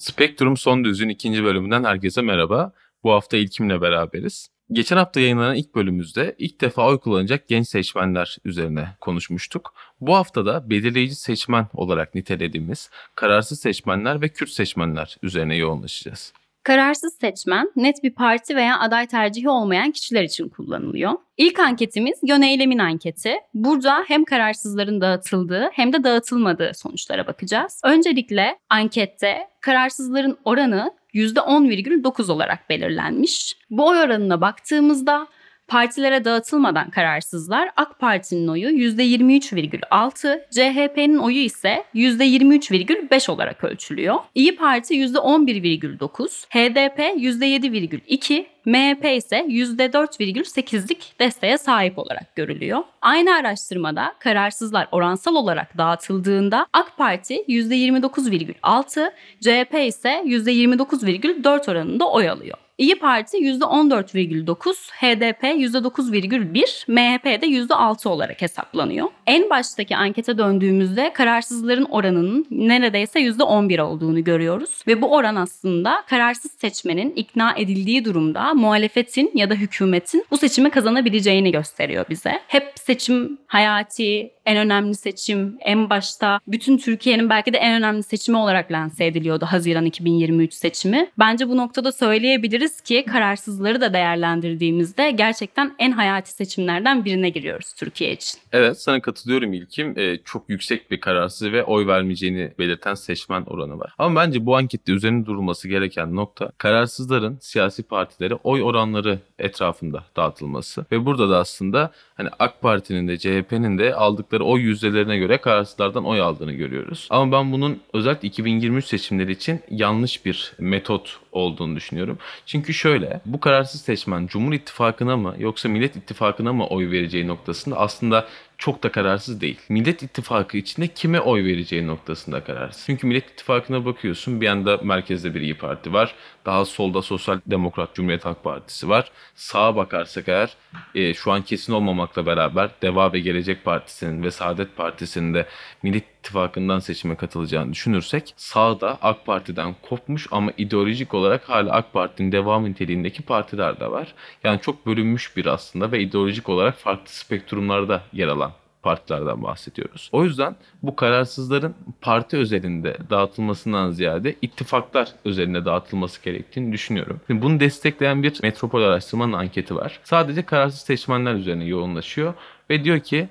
Spektrum Son Düz'ün ikinci bölümünden herkese merhaba. Bu hafta İlkim'le beraberiz. Geçen hafta yayınlanan ilk bölümümüzde ilk defa oy kullanacak genç seçmenler üzerine konuşmuştuk. Bu hafta da belirleyici seçmen olarak nitelediğimiz kararsız seçmenler ve Kürt seçmenler üzerine yoğunlaşacağız. Kararsız seçmen net bir parti veya aday tercihi olmayan kişiler için kullanılıyor. İlk anketimiz Yöneylemin anketi. Burada hem kararsızların dağıtıldığı hem de dağıtılmadığı sonuçlara bakacağız. Öncelikle ankette kararsızların oranı %10,9 olarak belirlenmiş. Bu oy oranına baktığımızda Partilere dağıtılmadan kararsızlar AK Parti'nin oyu %23,6, CHP'nin oyu ise %23,5 olarak ölçülüyor. İyi Parti %11,9, HDP %7,2, MHP ise %4,8'lik desteğe sahip olarak görülüyor. Aynı araştırmada kararsızlar oransal olarak dağıtıldığında AK Parti %29,6, CHP ise %29,4 oranında oy alıyor. İyi Parti %14,9, HDP %9,1, MHP de %6 olarak hesaplanıyor. En baştaki ankete döndüğümüzde kararsızların oranının neredeyse %11 olduğunu görüyoruz. Ve bu oran aslında kararsız seçmenin ikna edildiği durumda muhalefetin ya da hükümetin bu seçimi kazanabileceğini gösteriyor bize. Hep seçim hayati, en önemli seçim, en başta bütün Türkiye'nin belki de en önemli seçimi olarak lanse ediliyordu Haziran 2023 seçimi. Bence bu noktada söyleyebiliriz ki kararsızları da değerlendirdiğimizde gerçekten en hayati seçimlerden birine giriyoruz Türkiye için. Evet sana katılıyorum İlkim. Ee, çok yüksek bir kararsız ve oy vermeyeceğini belirten seçmen oranı var. Ama bence bu ankette üzerine durulması gereken nokta kararsızların siyasi partilere oy oranları etrafında dağıtılması. Ve burada da aslında hani AK Parti'nin de CHP'nin de aldıkları oy yüzdelerine göre kararsızlardan oy aldığını görüyoruz. Ama ben bunun özellikle 2023 seçimleri için yanlış bir metot olduğunu düşünüyorum. Çünkü şöyle bu kararsız seçmen Cumhur İttifakı'na mı yoksa Millet İttifakı'na mı oy vereceği noktasında aslında çok da kararsız değil. Millet İttifakı içinde kime oy vereceği noktasında kararsız. Çünkü Millet İttifakı'na bakıyorsun bir yanda merkezde bir İyi Parti var. Daha solda Sosyal Demokrat Cumhuriyet Halk Partisi var. Sağa bakarsak eğer e, şu an kesin olmamakla beraber Deva ve Gelecek Partisi'nin ve Saadet Partisi'nin de Millet İttifakı'ndan seçime katılacağını düşünürsek sağda AK Parti'den kopmuş ama ideolojik olarak hala AK Parti'nin devam niteliğindeki partiler de var. Yani çok bölünmüş bir aslında ve ideolojik olarak farklı spektrumlarda yer alan partilerden bahsediyoruz. O yüzden bu kararsızların parti özelinde dağıtılmasından ziyade ittifaklar özelinde dağıtılması gerektiğini düşünüyorum. Şimdi bunu destekleyen bir metropol araştırmanın anketi var. Sadece kararsız seçmenler üzerine yoğunlaşıyor ve diyor ki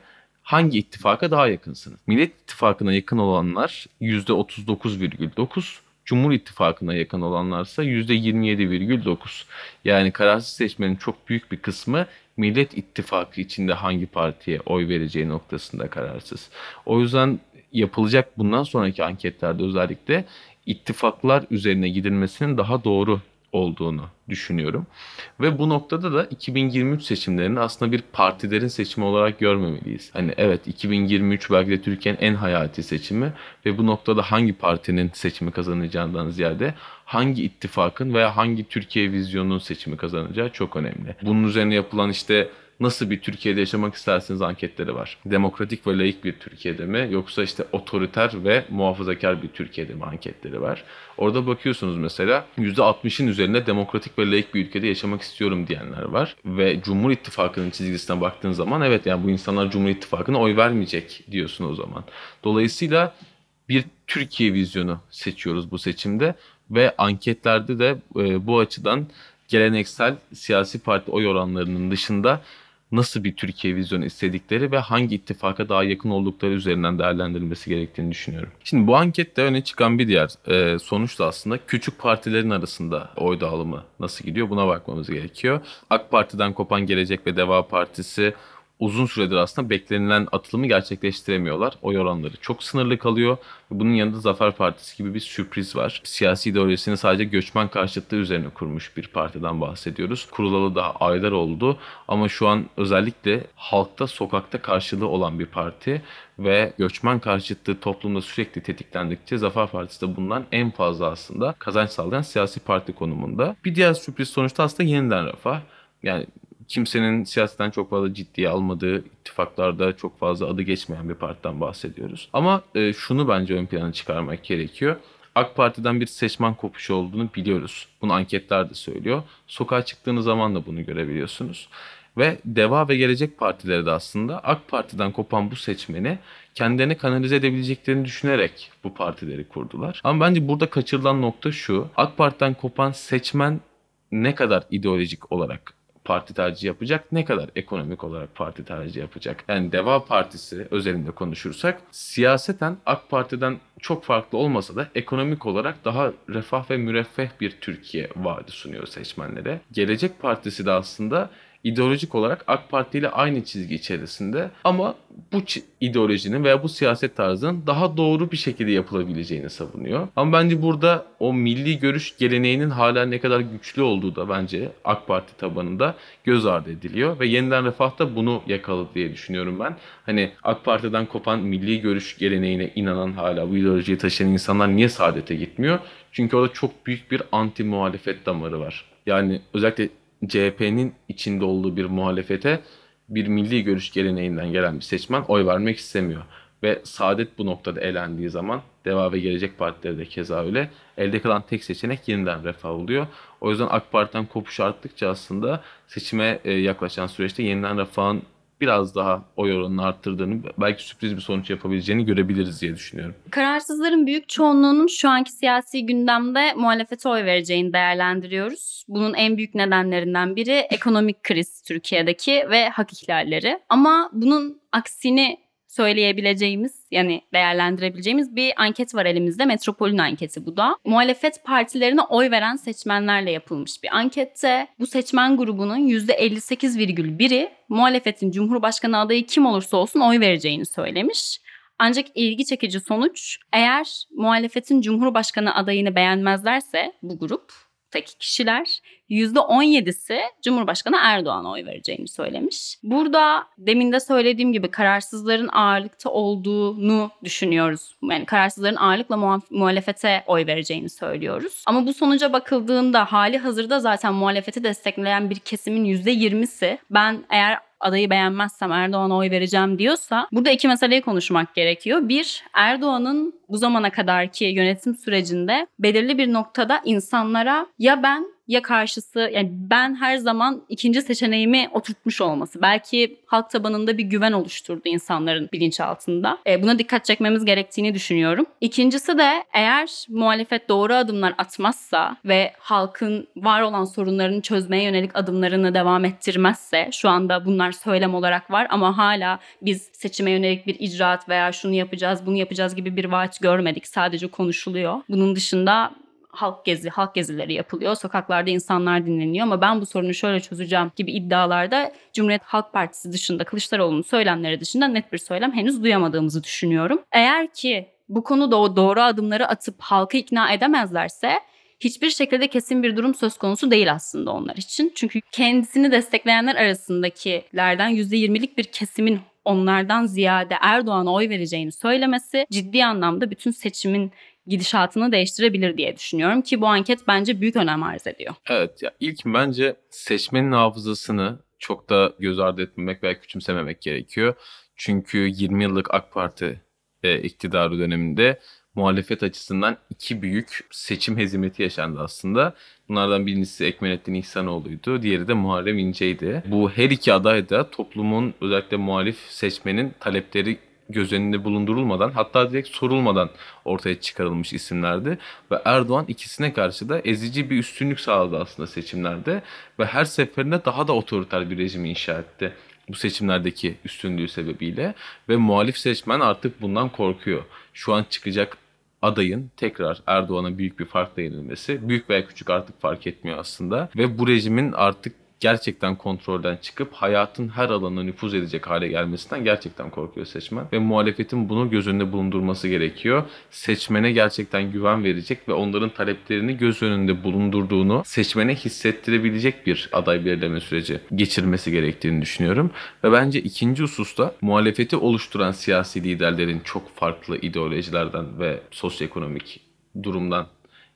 hangi ittifaka daha yakınsınız? Millet İttifakı'na yakın olanlar %39,9, Cumhur İttifakı'na yakın olanlarsa %27,9. Yani kararsız seçmenin çok büyük bir kısmı Millet İttifakı içinde hangi partiye oy vereceği noktasında kararsız. O yüzden yapılacak bundan sonraki anketlerde özellikle ittifaklar üzerine gidilmesinin daha doğru olduğunu düşünüyorum. Ve bu noktada da 2023 seçimlerini aslında bir partilerin seçimi olarak görmemeliyiz. Hani evet 2023 belki de Türkiye'nin en hayati seçimi ve bu noktada hangi partinin seçimi kazanacağından ziyade hangi ittifakın veya hangi Türkiye vizyonunun seçimi kazanacağı çok önemli. Bunun üzerine yapılan işte nasıl bir Türkiye'de yaşamak isterseniz anketleri var. Demokratik ve laik bir Türkiye'de mi yoksa işte otoriter ve muhafazakar bir Türkiye'de mi anketleri var. Orada bakıyorsunuz mesela %60'ın üzerinde demokratik ve laik bir ülkede yaşamak istiyorum diyenler var. Ve Cumhur İttifakı'nın çizgisine baktığın zaman evet yani bu insanlar Cumhur İttifakı'na oy vermeyecek diyorsun o zaman. Dolayısıyla bir Türkiye vizyonu seçiyoruz bu seçimde ve anketlerde de e, bu açıdan geleneksel siyasi parti oy oranlarının dışında nasıl bir Türkiye vizyonu istedikleri ve hangi ittifaka daha yakın oldukları üzerinden değerlendirilmesi gerektiğini düşünüyorum. Şimdi bu ankette öne çıkan bir diğer e, sonuç da aslında küçük partilerin arasında oy dağılımı nasıl gidiyor buna bakmamız gerekiyor. AK Parti'den kopan Gelecek ve Deva Partisi uzun süredir aslında beklenilen atılımı gerçekleştiremiyorlar. Oy oranları çok sınırlı kalıyor. Bunun yanında Zafer Partisi gibi bir sürpriz var. Siyasi ideolojisini sadece göçmen karşıtlığı üzerine kurmuş bir partiden bahsediyoruz. Kurulalı daha aylar oldu ama şu an özellikle halkta, sokakta karşılığı olan bir parti ve göçmen karşıtlığı toplumda sürekli tetiklendikçe Zafer Partisi de bundan en fazla aslında kazanç sağlayan siyasi parti konumunda. Bir diğer sürpriz sonuçta aslında yeniden refah. Yani kimsenin siyasetten çok fazla ciddiye almadığı ittifaklarda çok fazla adı geçmeyen bir partiden bahsediyoruz. Ama e, şunu bence ön plana çıkarmak gerekiyor. AK Parti'den bir seçmen kopuşu olduğunu biliyoruz. Bunu anketler de söylüyor. Sokağa çıktığınız zaman da bunu görebiliyorsunuz. Ve Deva ve Gelecek Partileri de aslında AK Parti'den kopan bu seçmeni kendilerine kanalize edebileceklerini düşünerek bu partileri kurdular. Ama bence burada kaçırılan nokta şu. AK Parti'den kopan seçmen ne kadar ideolojik olarak parti tercihi yapacak, ne kadar ekonomik olarak parti tercihi yapacak. Yani Deva Partisi özelinde konuşursak siyaseten AK Parti'den çok farklı olmasa da ekonomik olarak daha refah ve müreffeh bir Türkiye vaadi sunuyor seçmenlere. Gelecek Partisi de aslında ideolojik olarak AK Parti ile aynı çizgi içerisinde ama bu ideolojinin veya bu siyaset tarzının daha doğru bir şekilde yapılabileceğini savunuyor. Ama bence burada o milli görüş geleneğinin hala ne kadar güçlü olduğu da bence AK Parti tabanında göz ardı ediliyor ve yeniden refah da bunu yakaladı diye düşünüyorum ben. Hani AK Parti'den kopan milli görüş geleneğine inanan hala bu ideolojiyi taşıyan insanlar niye saadete gitmiyor? Çünkü orada çok büyük bir anti muhalefet damarı var. Yani özellikle CHP'nin içinde olduğu bir muhalefete bir milli görüş geleneğinden gelen bir seçmen oy vermek istemiyor. Ve Saadet bu noktada elendiği zaman Deva ve Gelecek Partileri de keza öyle. Elde kalan tek seçenek yeniden refah oluyor. O yüzden AK Parti'den kopuş arttıkça aslında seçime e, yaklaşan süreçte yeniden refahın biraz daha oy oranını arttırdığını belki sürpriz bir sonuç yapabileceğini görebiliriz diye düşünüyorum. Kararsızların büyük çoğunluğunun şu anki siyasi gündemde muhalefete oy vereceğini değerlendiriyoruz. Bunun en büyük nedenlerinden biri ekonomik kriz Türkiye'deki ve hak ihlalleri. Ama bunun aksini söyleyebileceğimiz yani değerlendirebileceğimiz bir anket var elimizde. Metropol'ün anketi bu da. Muhalefet partilerine oy veren seçmenlerle yapılmış bir ankette bu seçmen grubunun %58,1'i muhalefetin Cumhurbaşkanı adayı kim olursa olsun oy vereceğini söylemiş. Ancak ilgi çekici sonuç eğer muhalefetin Cumhurbaşkanı adayını beğenmezlerse bu grup tek kişiler %17'si Cumhurbaşkanı Erdoğan'a oy vereceğini söylemiş. Burada demin de söylediğim gibi kararsızların ağırlıkta olduğunu düşünüyoruz. Yani kararsızların ağırlıkla muhaf- muhalefete oy vereceğini söylüyoruz. Ama bu sonuca bakıldığında hali hazırda zaten muhalefeti destekleyen bir kesimin %20'si ben eğer adayı beğenmezsem Erdoğan'a oy vereceğim diyorsa burada iki meseleyi konuşmak gerekiyor. Bir, Erdoğan'ın bu zamana kadarki yönetim sürecinde belirli bir noktada insanlara ya ben ya karşısı yani ben her zaman ikinci seçeneğimi oturtmuş olması. Belki halk tabanında bir güven oluşturdu insanların bilinçaltında. E, buna dikkat çekmemiz gerektiğini düşünüyorum. İkincisi de eğer muhalefet doğru adımlar atmazsa ve halkın var olan sorunlarını çözmeye yönelik adımlarını devam ettirmezse şu anda bunlar söylem olarak var ama hala biz seçime yönelik bir icraat veya şunu yapacağız bunu yapacağız gibi bir vaat görmedik. Sadece konuşuluyor. Bunun dışında halk gezi, halk gezileri yapılıyor. Sokaklarda insanlar dinleniyor ama ben bu sorunu şöyle çözeceğim gibi iddialarda Cumhuriyet Halk Partisi dışında Kılıçdaroğlu'nun söylemleri dışında net bir söylem henüz duyamadığımızı düşünüyorum. Eğer ki bu konuda o doğru adımları atıp halkı ikna edemezlerse hiçbir şekilde kesin bir durum söz konusu değil aslında onlar için. Çünkü kendisini destekleyenler arasındakilerden %20'lik bir kesimin onlardan ziyade Erdoğan'a oy vereceğini söylemesi ciddi anlamda bütün seçimin gidişatını değiştirebilir diye düşünüyorum ki bu anket bence büyük önem arz ediyor. Evet ya ilk bence seçmenin hafızasını çok da göz ardı etmemek veya küçümsememek gerekiyor. Çünkü 20 yıllık AK Parti e, iktidarı döneminde muhalefet açısından iki büyük seçim hezimeti yaşandı aslında. Bunlardan birincisi Ekmenettin İhsanoğlu'ydu. Diğeri de Muharrem İnce'ydi. Bu her iki aday da toplumun özellikle muhalif seçmenin talepleri göz önünde bulundurulmadan hatta direkt sorulmadan ortaya çıkarılmış isimlerdi. Ve Erdoğan ikisine karşı da ezici bir üstünlük sağladı aslında seçimlerde. Ve her seferinde daha da otoriter bir rejim inşa etti bu seçimlerdeki üstünlüğü sebebiyle ve muhalif seçmen artık bundan korkuyor. Şu an çıkacak adayın tekrar Erdoğan'a büyük bir farkla yenilmesi büyük veya küçük artık fark etmiyor aslında ve bu rejimin artık gerçekten kontrolden çıkıp hayatın her alanına nüfuz edecek hale gelmesinden gerçekten korkuyor seçmen. Ve muhalefetin bunu göz önünde bulundurması gerekiyor. Seçmene gerçekten güven verecek ve onların taleplerini göz önünde bulundurduğunu seçmene hissettirebilecek bir aday belirleme süreci geçirmesi gerektiğini düşünüyorum. Ve bence ikinci hususta muhalefeti oluşturan siyasi liderlerin çok farklı ideolojilerden ve sosyoekonomik durumdan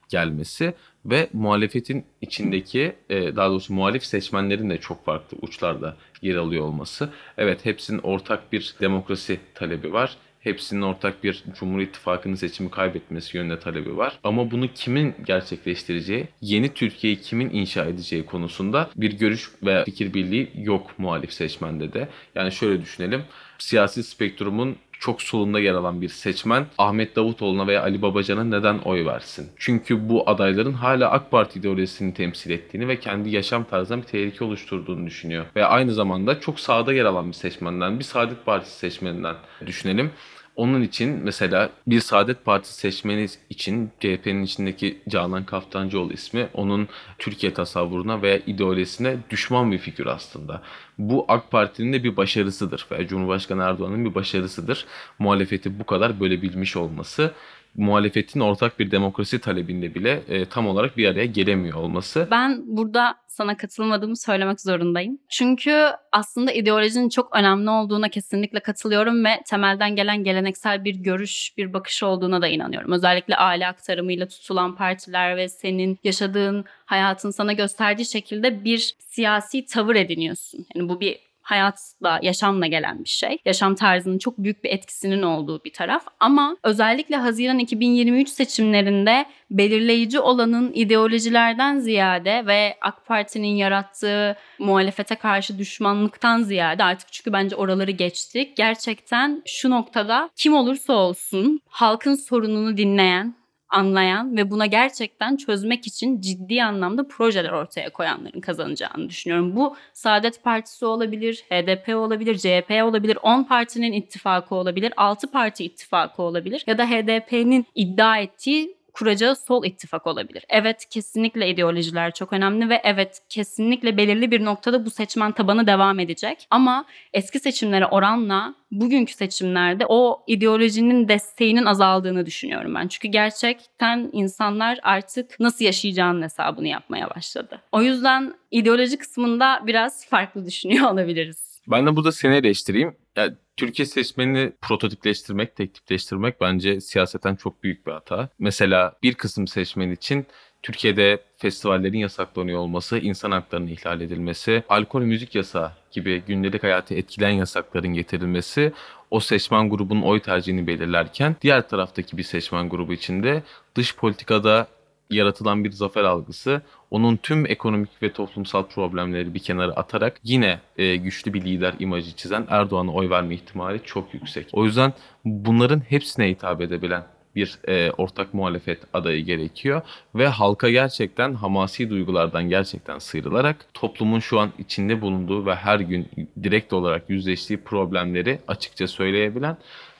gelmesi ve muhalefetin içindeki e, daha doğrusu muhalif seçmenlerin de çok farklı uçlarda yer alıyor olması. Evet hepsinin ortak bir demokrasi talebi var. Hepsinin ortak bir Cumhur İttifakı'nın seçimi kaybetmesi yönünde talebi var. Ama bunu kimin gerçekleştireceği, yeni Türkiye'yi kimin inşa edeceği konusunda bir görüş veya fikir birliği yok muhalif seçmende de. Yani şöyle düşünelim. Siyasi spektrumun çok solunda yer alan bir seçmen Ahmet Davutoğlu'na veya Ali Babacan'a neden oy versin? Çünkü bu adayların hala AK Parti ideolojisini temsil ettiğini ve kendi yaşam tarzına bir tehlike oluşturduğunu düşünüyor. Ve aynı zamanda çok sağda yer alan bir seçmenden, bir Saadet Partisi seçmeninden düşünelim. Onun için mesela bir Saadet Partisi seçmeni için CHP'nin içindeki Canan Kaftancıoğlu ismi onun Türkiye tasavvuruna veya ideolojisine düşman bir figür aslında. Bu AK Parti'nin de bir başarısıdır veya Cumhurbaşkanı Erdoğan'ın bir başarısıdır. Muhalefeti bu kadar bölebilmiş olması muhalefetin ortak bir demokrasi talebinde bile e, tam olarak bir araya gelemiyor olması. Ben burada sana katılmadığımı söylemek zorundayım. Çünkü aslında ideolojinin çok önemli olduğuna kesinlikle katılıyorum ve temelden gelen geleneksel bir görüş, bir bakış olduğuna da inanıyorum. Özellikle aile aktarımıyla tutulan partiler ve senin yaşadığın hayatın sana gösterdiği şekilde bir siyasi tavır ediniyorsun. Yani bu bir hayatla, yaşamla gelen bir şey. Yaşam tarzının çok büyük bir etkisinin olduğu bir taraf. Ama özellikle Haziran 2023 seçimlerinde belirleyici olanın ideolojilerden ziyade ve AK Parti'nin yarattığı muhalefete karşı düşmanlıktan ziyade artık çünkü bence oraları geçtik. Gerçekten şu noktada kim olursa olsun halkın sorununu dinleyen, anlayan ve buna gerçekten çözmek için ciddi anlamda projeler ortaya koyanların kazanacağını düşünüyorum. Bu Saadet Partisi olabilir, HDP olabilir, CHP olabilir, 10 partinin ittifakı olabilir, 6 parti ittifakı olabilir ya da HDP'nin iddia ettiği kuracağı sol ittifak olabilir. Evet kesinlikle ideolojiler çok önemli ve evet kesinlikle belirli bir noktada bu seçmen tabanı devam edecek. Ama eski seçimlere oranla bugünkü seçimlerde o ideolojinin desteğinin azaldığını düşünüyorum ben. Çünkü gerçekten insanlar artık nasıl yaşayacağının hesabını yapmaya başladı. O yüzden ideoloji kısmında biraz farklı düşünüyor olabiliriz. Ben de burada seni eleştireyim. Yani Türkiye seçmenini prototipleştirmek, tek tipleştirmek bence siyaseten çok büyük bir hata. Mesela bir kısım seçmen için Türkiye'de festivallerin yasaklanıyor olması, insan haklarının ihlal edilmesi, alkol müzik yasağı gibi gündelik hayatı etkileyen yasakların getirilmesi o seçmen grubunun oy tercihini belirlerken diğer taraftaki bir seçmen grubu içinde dış politikada yaratılan bir zafer algısı onun tüm ekonomik ve toplumsal problemleri bir kenara atarak yine e, güçlü bir lider imajı çizen Erdoğan'a oy verme ihtimali çok yüksek. O yüzden bunların hepsine hitap edebilen bir e, ortak muhalefet adayı gerekiyor ve halka gerçekten hamasi duygulardan gerçekten sıyrılarak toplumun şu an içinde bulunduğu ve her gün direkt olarak yüzleştiği problemleri açıkça söyleyebilen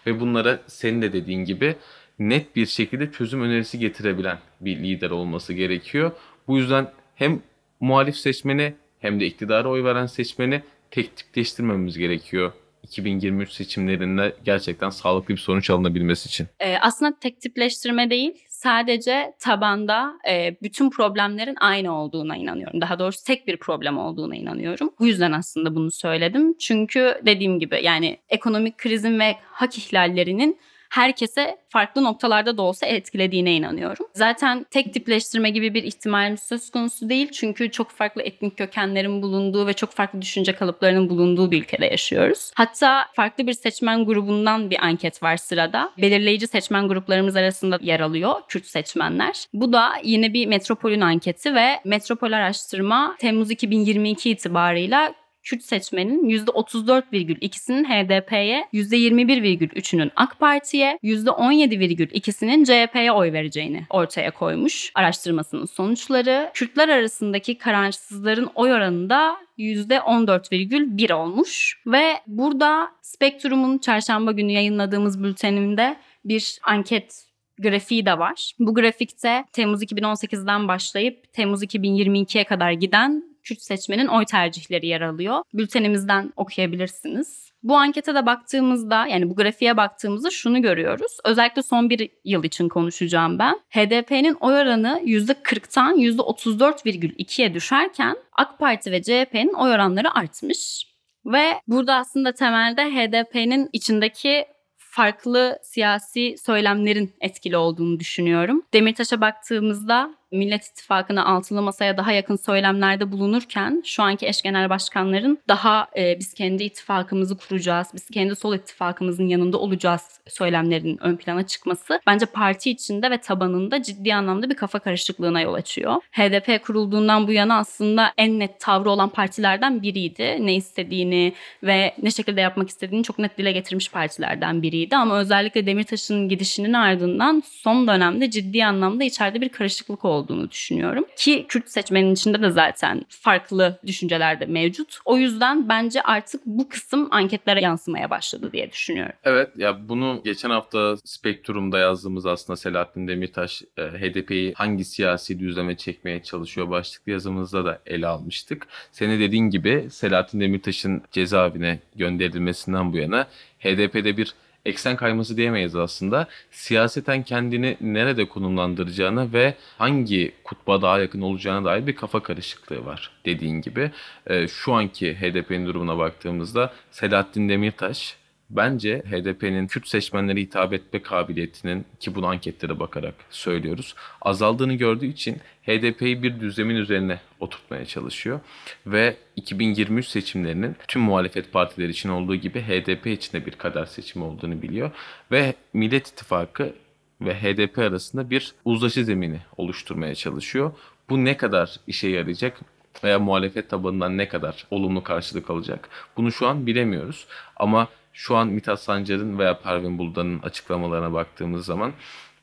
ve bunlara senin de dediğin gibi net bir şekilde çözüm önerisi getirebilen bir lider olması gerekiyor. Bu yüzden hem muhalif seçmeni hem de iktidara oy veren seçmeni tek tipleştirmemiz gerekiyor. 2023 seçimlerinde gerçekten sağlıklı bir sonuç alınabilmesi için. Ee, aslında tek tipleştirme değil, sadece tabanda e, bütün problemlerin aynı olduğuna inanıyorum. Daha doğrusu tek bir problem olduğuna inanıyorum. Bu yüzden aslında bunu söyledim. Çünkü dediğim gibi yani ekonomik krizin ve hak ihlallerinin herkese farklı noktalarda da olsa etkilediğine inanıyorum. Zaten tek tipleştirme gibi bir ihtimalimiz söz konusu değil. Çünkü çok farklı etnik kökenlerin bulunduğu ve çok farklı düşünce kalıplarının bulunduğu bir ülkede yaşıyoruz. Hatta farklı bir seçmen grubundan bir anket var sırada. Belirleyici seçmen gruplarımız arasında yer alıyor Kürt seçmenler. Bu da yine bir Metropol'ün anketi ve Metropol araştırma Temmuz 2022 itibarıyla Kürt seçmenin %34,2'sinin HDP'ye, %21,3'ünün AK Parti'ye, %17,2'sinin CHP'ye oy vereceğini ortaya koymuş araştırmasının sonuçları. Kürtler arasındaki kararsızların oy oranı da %14,1 olmuş ve burada Spektrum'un çarşamba günü yayınladığımız bülteninde bir anket grafiği de var. Bu grafikte Temmuz 2018'den başlayıp Temmuz 2022'ye kadar giden Kürt seçmenin oy tercihleri yer alıyor. Bültenimizden okuyabilirsiniz. Bu ankete de baktığımızda yani bu grafiğe baktığımızda şunu görüyoruz. Özellikle son bir yıl için konuşacağım ben. HDP'nin oy oranı %40'tan %34,2'ye düşerken AK Parti ve CHP'nin oy oranları artmış. Ve burada aslında temelde HDP'nin içindeki farklı siyasi söylemlerin etkili olduğunu düşünüyorum. Demirtaş'a baktığımızda Millet İttifakı'na altılı masaya daha yakın söylemlerde bulunurken şu anki eş genel başkanların daha e, biz kendi ittifakımızı kuracağız, biz kendi sol ittifakımızın yanında olacağız söylemlerinin ön plana çıkması bence parti içinde ve tabanında ciddi anlamda bir kafa karışıklığına yol açıyor. HDP kurulduğundan bu yana aslında en net tavrı olan partilerden biriydi. Ne istediğini ve ne şekilde yapmak istediğini çok net dile getirmiş partilerden biriydi ama özellikle Demirtaş'ın gidişinin ardından son dönemde ciddi anlamda içeride bir karışıklık oldu olduğunu düşünüyorum. Ki Kürt seçmenin içinde de zaten farklı düşünceler de mevcut. O yüzden bence artık bu kısım anketlere yansımaya başladı diye düşünüyorum. Evet ya bunu geçen hafta Spektrum'da yazdığımız aslında Selahattin Demirtaş e, HDP'yi hangi siyasi düzleme çekmeye çalışıyor başlıklı yazımızda da ele almıştık. Senin dediğin gibi Selahattin Demirtaş'ın cezaevine gönderilmesinden bu yana HDP'de bir eksen kayması diyemeyiz aslında. Siyaseten kendini nerede konumlandıracağına ve hangi kutba daha yakın olacağına dair bir kafa karışıklığı var dediğin gibi. Ee, şu anki HDP'nin durumuna baktığımızda Selahattin Demirtaş bence HDP'nin Kürt seçmenlere hitap etme kabiliyetinin ki bunu anketlere bakarak söylüyoruz azaldığını gördüğü için HDP'yi bir düzlemin üzerine oturtmaya çalışıyor. Ve 2023 seçimlerinin tüm muhalefet partileri için olduğu gibi HDP için de bir kader seçimi olduğunu biliyor. Ve Millet İttifakı ve HDP arasında bir uzlaşı zemini oluşturmaya çalışıyor. Bu ne kadar işe yarayacak veya muhalefet tabanından ne kadar olumlu karşılık alacak bunu şu an bilemiyoruz. Ama şu an Mithat Sancar'ın veya Pervin Buldan'ın açıklamalarına baktığımız zaman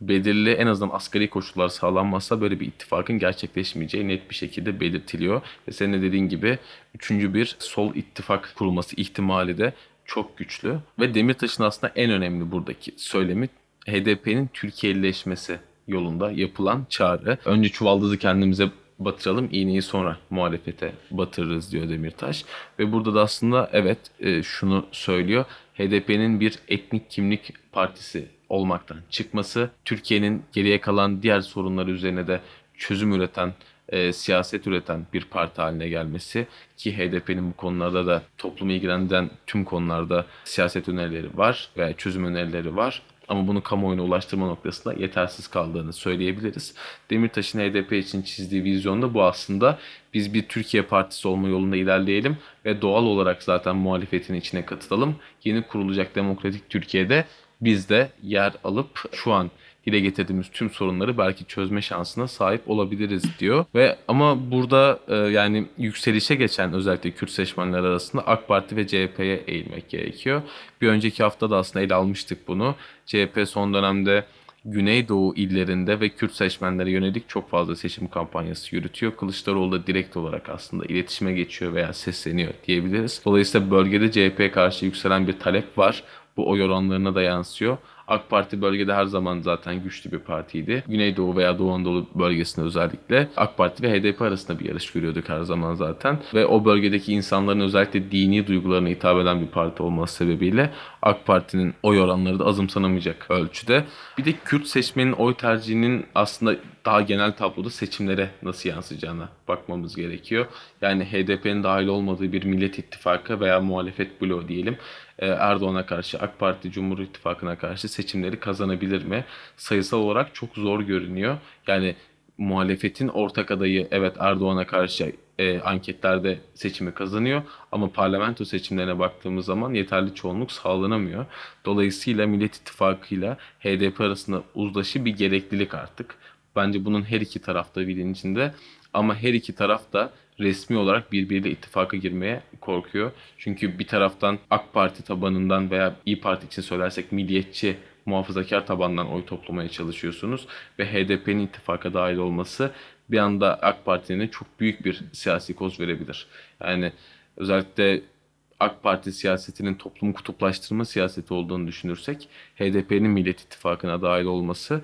belirli en azından asgari koşullar sağlanmazsa böyle bir ittifakın gerçekleşmeyeceği net bir şekilde belirtiliyor. Ve senin de dediğin gibi üçüncü bir sol ittifak kurulması ihtimali de çok güçlü. Ve Demirtaş'ın aslında en önemli buradaki söylemi HDP'nin Türkiye'lileşmesi yolunda yapılan çağrı. Önce çuvaldızı kendimize batıralım, iğneyi sonra muhalefete batırırız diyor Demirtaş. Ve burada da aslında evet e, şunu söylüyor. HDP'nin bir etnik kimlik partisi olmaktan çıkması, Türkiye'nin geriye kalan diğer sorunlar üzerine de çözüm üreten, e, siyaset üreten bir parti haline gelmesi ki HDP'nin bu konularda da toplumu ilgilendiren tüm konularda siyaset önerileri var veya çözüm önerileri var. Ama bunu kamuoyuna ulaştırma noktasında yetersiz kaldığını söyleyebiliriz. Demirtaş'ın HDP için çizdiği vizyonda bu aslında biz bir Türkiye partisi olma yolunda ilerleyelim ve doğal olarak zaten muhalefetin içine katılalım. Yeni kurulacak demokratik Türkiye'de biz de yer alıp şu an dile getirdiğimiz tüm sorunları belki çözme şansına sahip olabiliriz diyor. Ve ama burada e, yani yükselişe geçen özellikle Kürt seçmenler arasında AK Parti ve CHP'ye eğilmek gerekiyor. Bir önceki hafta da aslında ele almıştık bunu. CHP son dönemde Güneydoğu illerinde ve Kürt seçmenlere yönelik çok fazla seçim kampanyası yürütüyor. Kılıçdaroğlu da direkt olarak aslında iletişime geçiyor veya sesleniyor diyebiliriz. Dolayısıyla bölgede CHP'ye karşı yükselen bir talep var. Bu oy oranlarına da yansıyor. AK Parti bölgede her zaman zaten güçlü bir partiydi. Güneydoğu veya Doğu Anadolu bölgesinde özellikle AK Parti ve HDP arasında bir yarış görüyorduk her zaman zaten. Ve o bölgedeki insanların özellikle dini duygularına hitap eden bir parti olması sebebiyle AK Parti'nin oy oranları da azımsanamayacak ölçüde. Bir de Kürt seçmenin oy tercihinin aslında daha genel tabloda seçimlere nasıl yansıyacağına bakmamız gerekiyor. Yani HDP'nin dahil olmadığı bir Millet İttifakı veya muhalefet bloğu diyelim Erdoğan'a karşı AK Parti Cumhur İttifakı'na karşı seçimleri kazanabilir mi? Sayısal olarak çok zor görünüyor. Yani muhalefetin ortak adayı evet Erdoğan'a karşı e, anketlerde seçimi kazanıyor ama parlamento seçimlerine baktığımız zaman yeterli çoğunluk sağlanamıyor. Dolayısıyla Millet İttifakı'yla HDP arasında uzlaşı bir gereklilik artık. Bence bunun her iki tarafta bilincinde ama her iki taraf da resmi olarak birbiriyle ittifaka girmeye korkuyor. Çünkü bir taraftan AK Parti tabanından veya İyi Parti için söylersek milliyetçi muhafazakar tabandan oy toplamaya çalışıyorsunuz ve HDP'nin ittifaka dahil olması bir anda AK Parti'nin çok büyük bir siyasi koz verebilir. Yani özellikle AK Parti siyasetinin toplumu kutuplaştırma siyaseti olduğunu düşünürsek HDP'nin Millet İttifakı'na dahil olması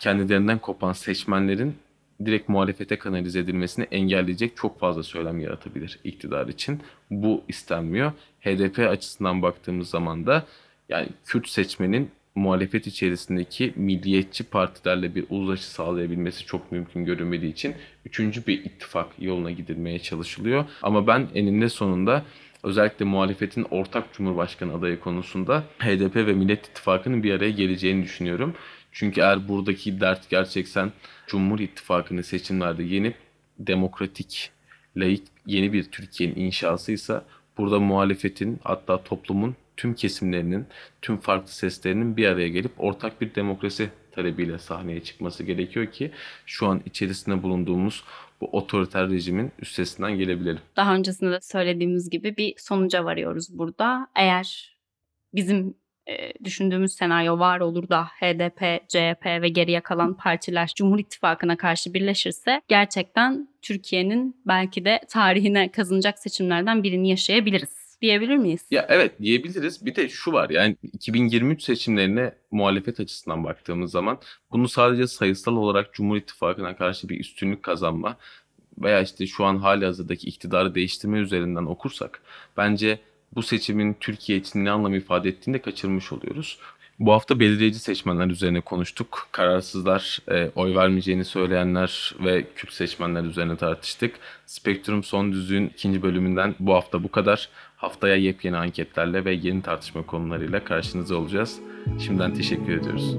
kendilerinden kopan seçmenlerin direkt muhalefete kanalize edilmesini engelleyecek çok fazla söylem yaratabilir iktidar için. Bu istenmiyor. HDP açısından baktığımız zaman da yani Kürt seçmenin muhalefet içerisindeki milliyetçi partilerle bir uzlaşı sağlayabilmesi çok mümkün görünmediği için üçüncü bir ittifak yoluna gidilmeye çalışılıyor. Ama ben eninde sonunda özellikle muhalefetin ortak cumhurbaşkanı adayı konusunda HDP ve Millet İttifakı'nın bir araya geleceğini düşünüyorum. Çünkü eğer buradaki dert gerçekten Cumhur İttifakı'nı seçimlerde yenip demokratik, laik yeni bir Türkiye'nin inşasıysa burada muhalefetin hatta toplumun tüm kesimlerinin, tüm farklı seslerinin bir araya gelip ortak bir demokrasi talebiyle sahneye çıkması gerekiyor ki şu an içerisinde bulunduğumuz bu otoriter rejimin üstesinden gelebilelim. Daha öncesinde de söylediğimiz gibi bir sonuca varıyoruz burada. Eğer bizim düşündüğümüz senaryo var olur da HDP, CHP ve geriye kalan partiler Cumhur İttifakı'na karşı birleşirse gerçekten Türkiye'nin belki de tarihine kazanacak seçimlerden birini yaşayabiliriz diyebilir miyiz? Ya evet diyebiliriz. Bir de şu var yani 2023 seçimlerine muhalefet açısından baktığımız zaman bunu sadece sayısal olarak Cumhur İttifakı'na karşı bir üstünlük kazanma veya işte şu an hali hazırdaki iktidarı değiştirme üzerinden okursak bence bu seçimin Türkiye için ne anlam ifade ettiğini de kaçırmış oluyoruz. Bu hafta belirleyici seçmenler üzerine konuştuk. Kararsızlar, e, oy vermeyeceğini söyleyenler ve Kürt seçmenler üzerine tartıştık. Spektrum Son Düzlüğün ikinci bölümünden bu hafta bu kadar. Haftaya yepyeni anketlerle ve yeni tartışma konularıyla karşınızda olacağız. Şimdiden teşekkür ediyoruz.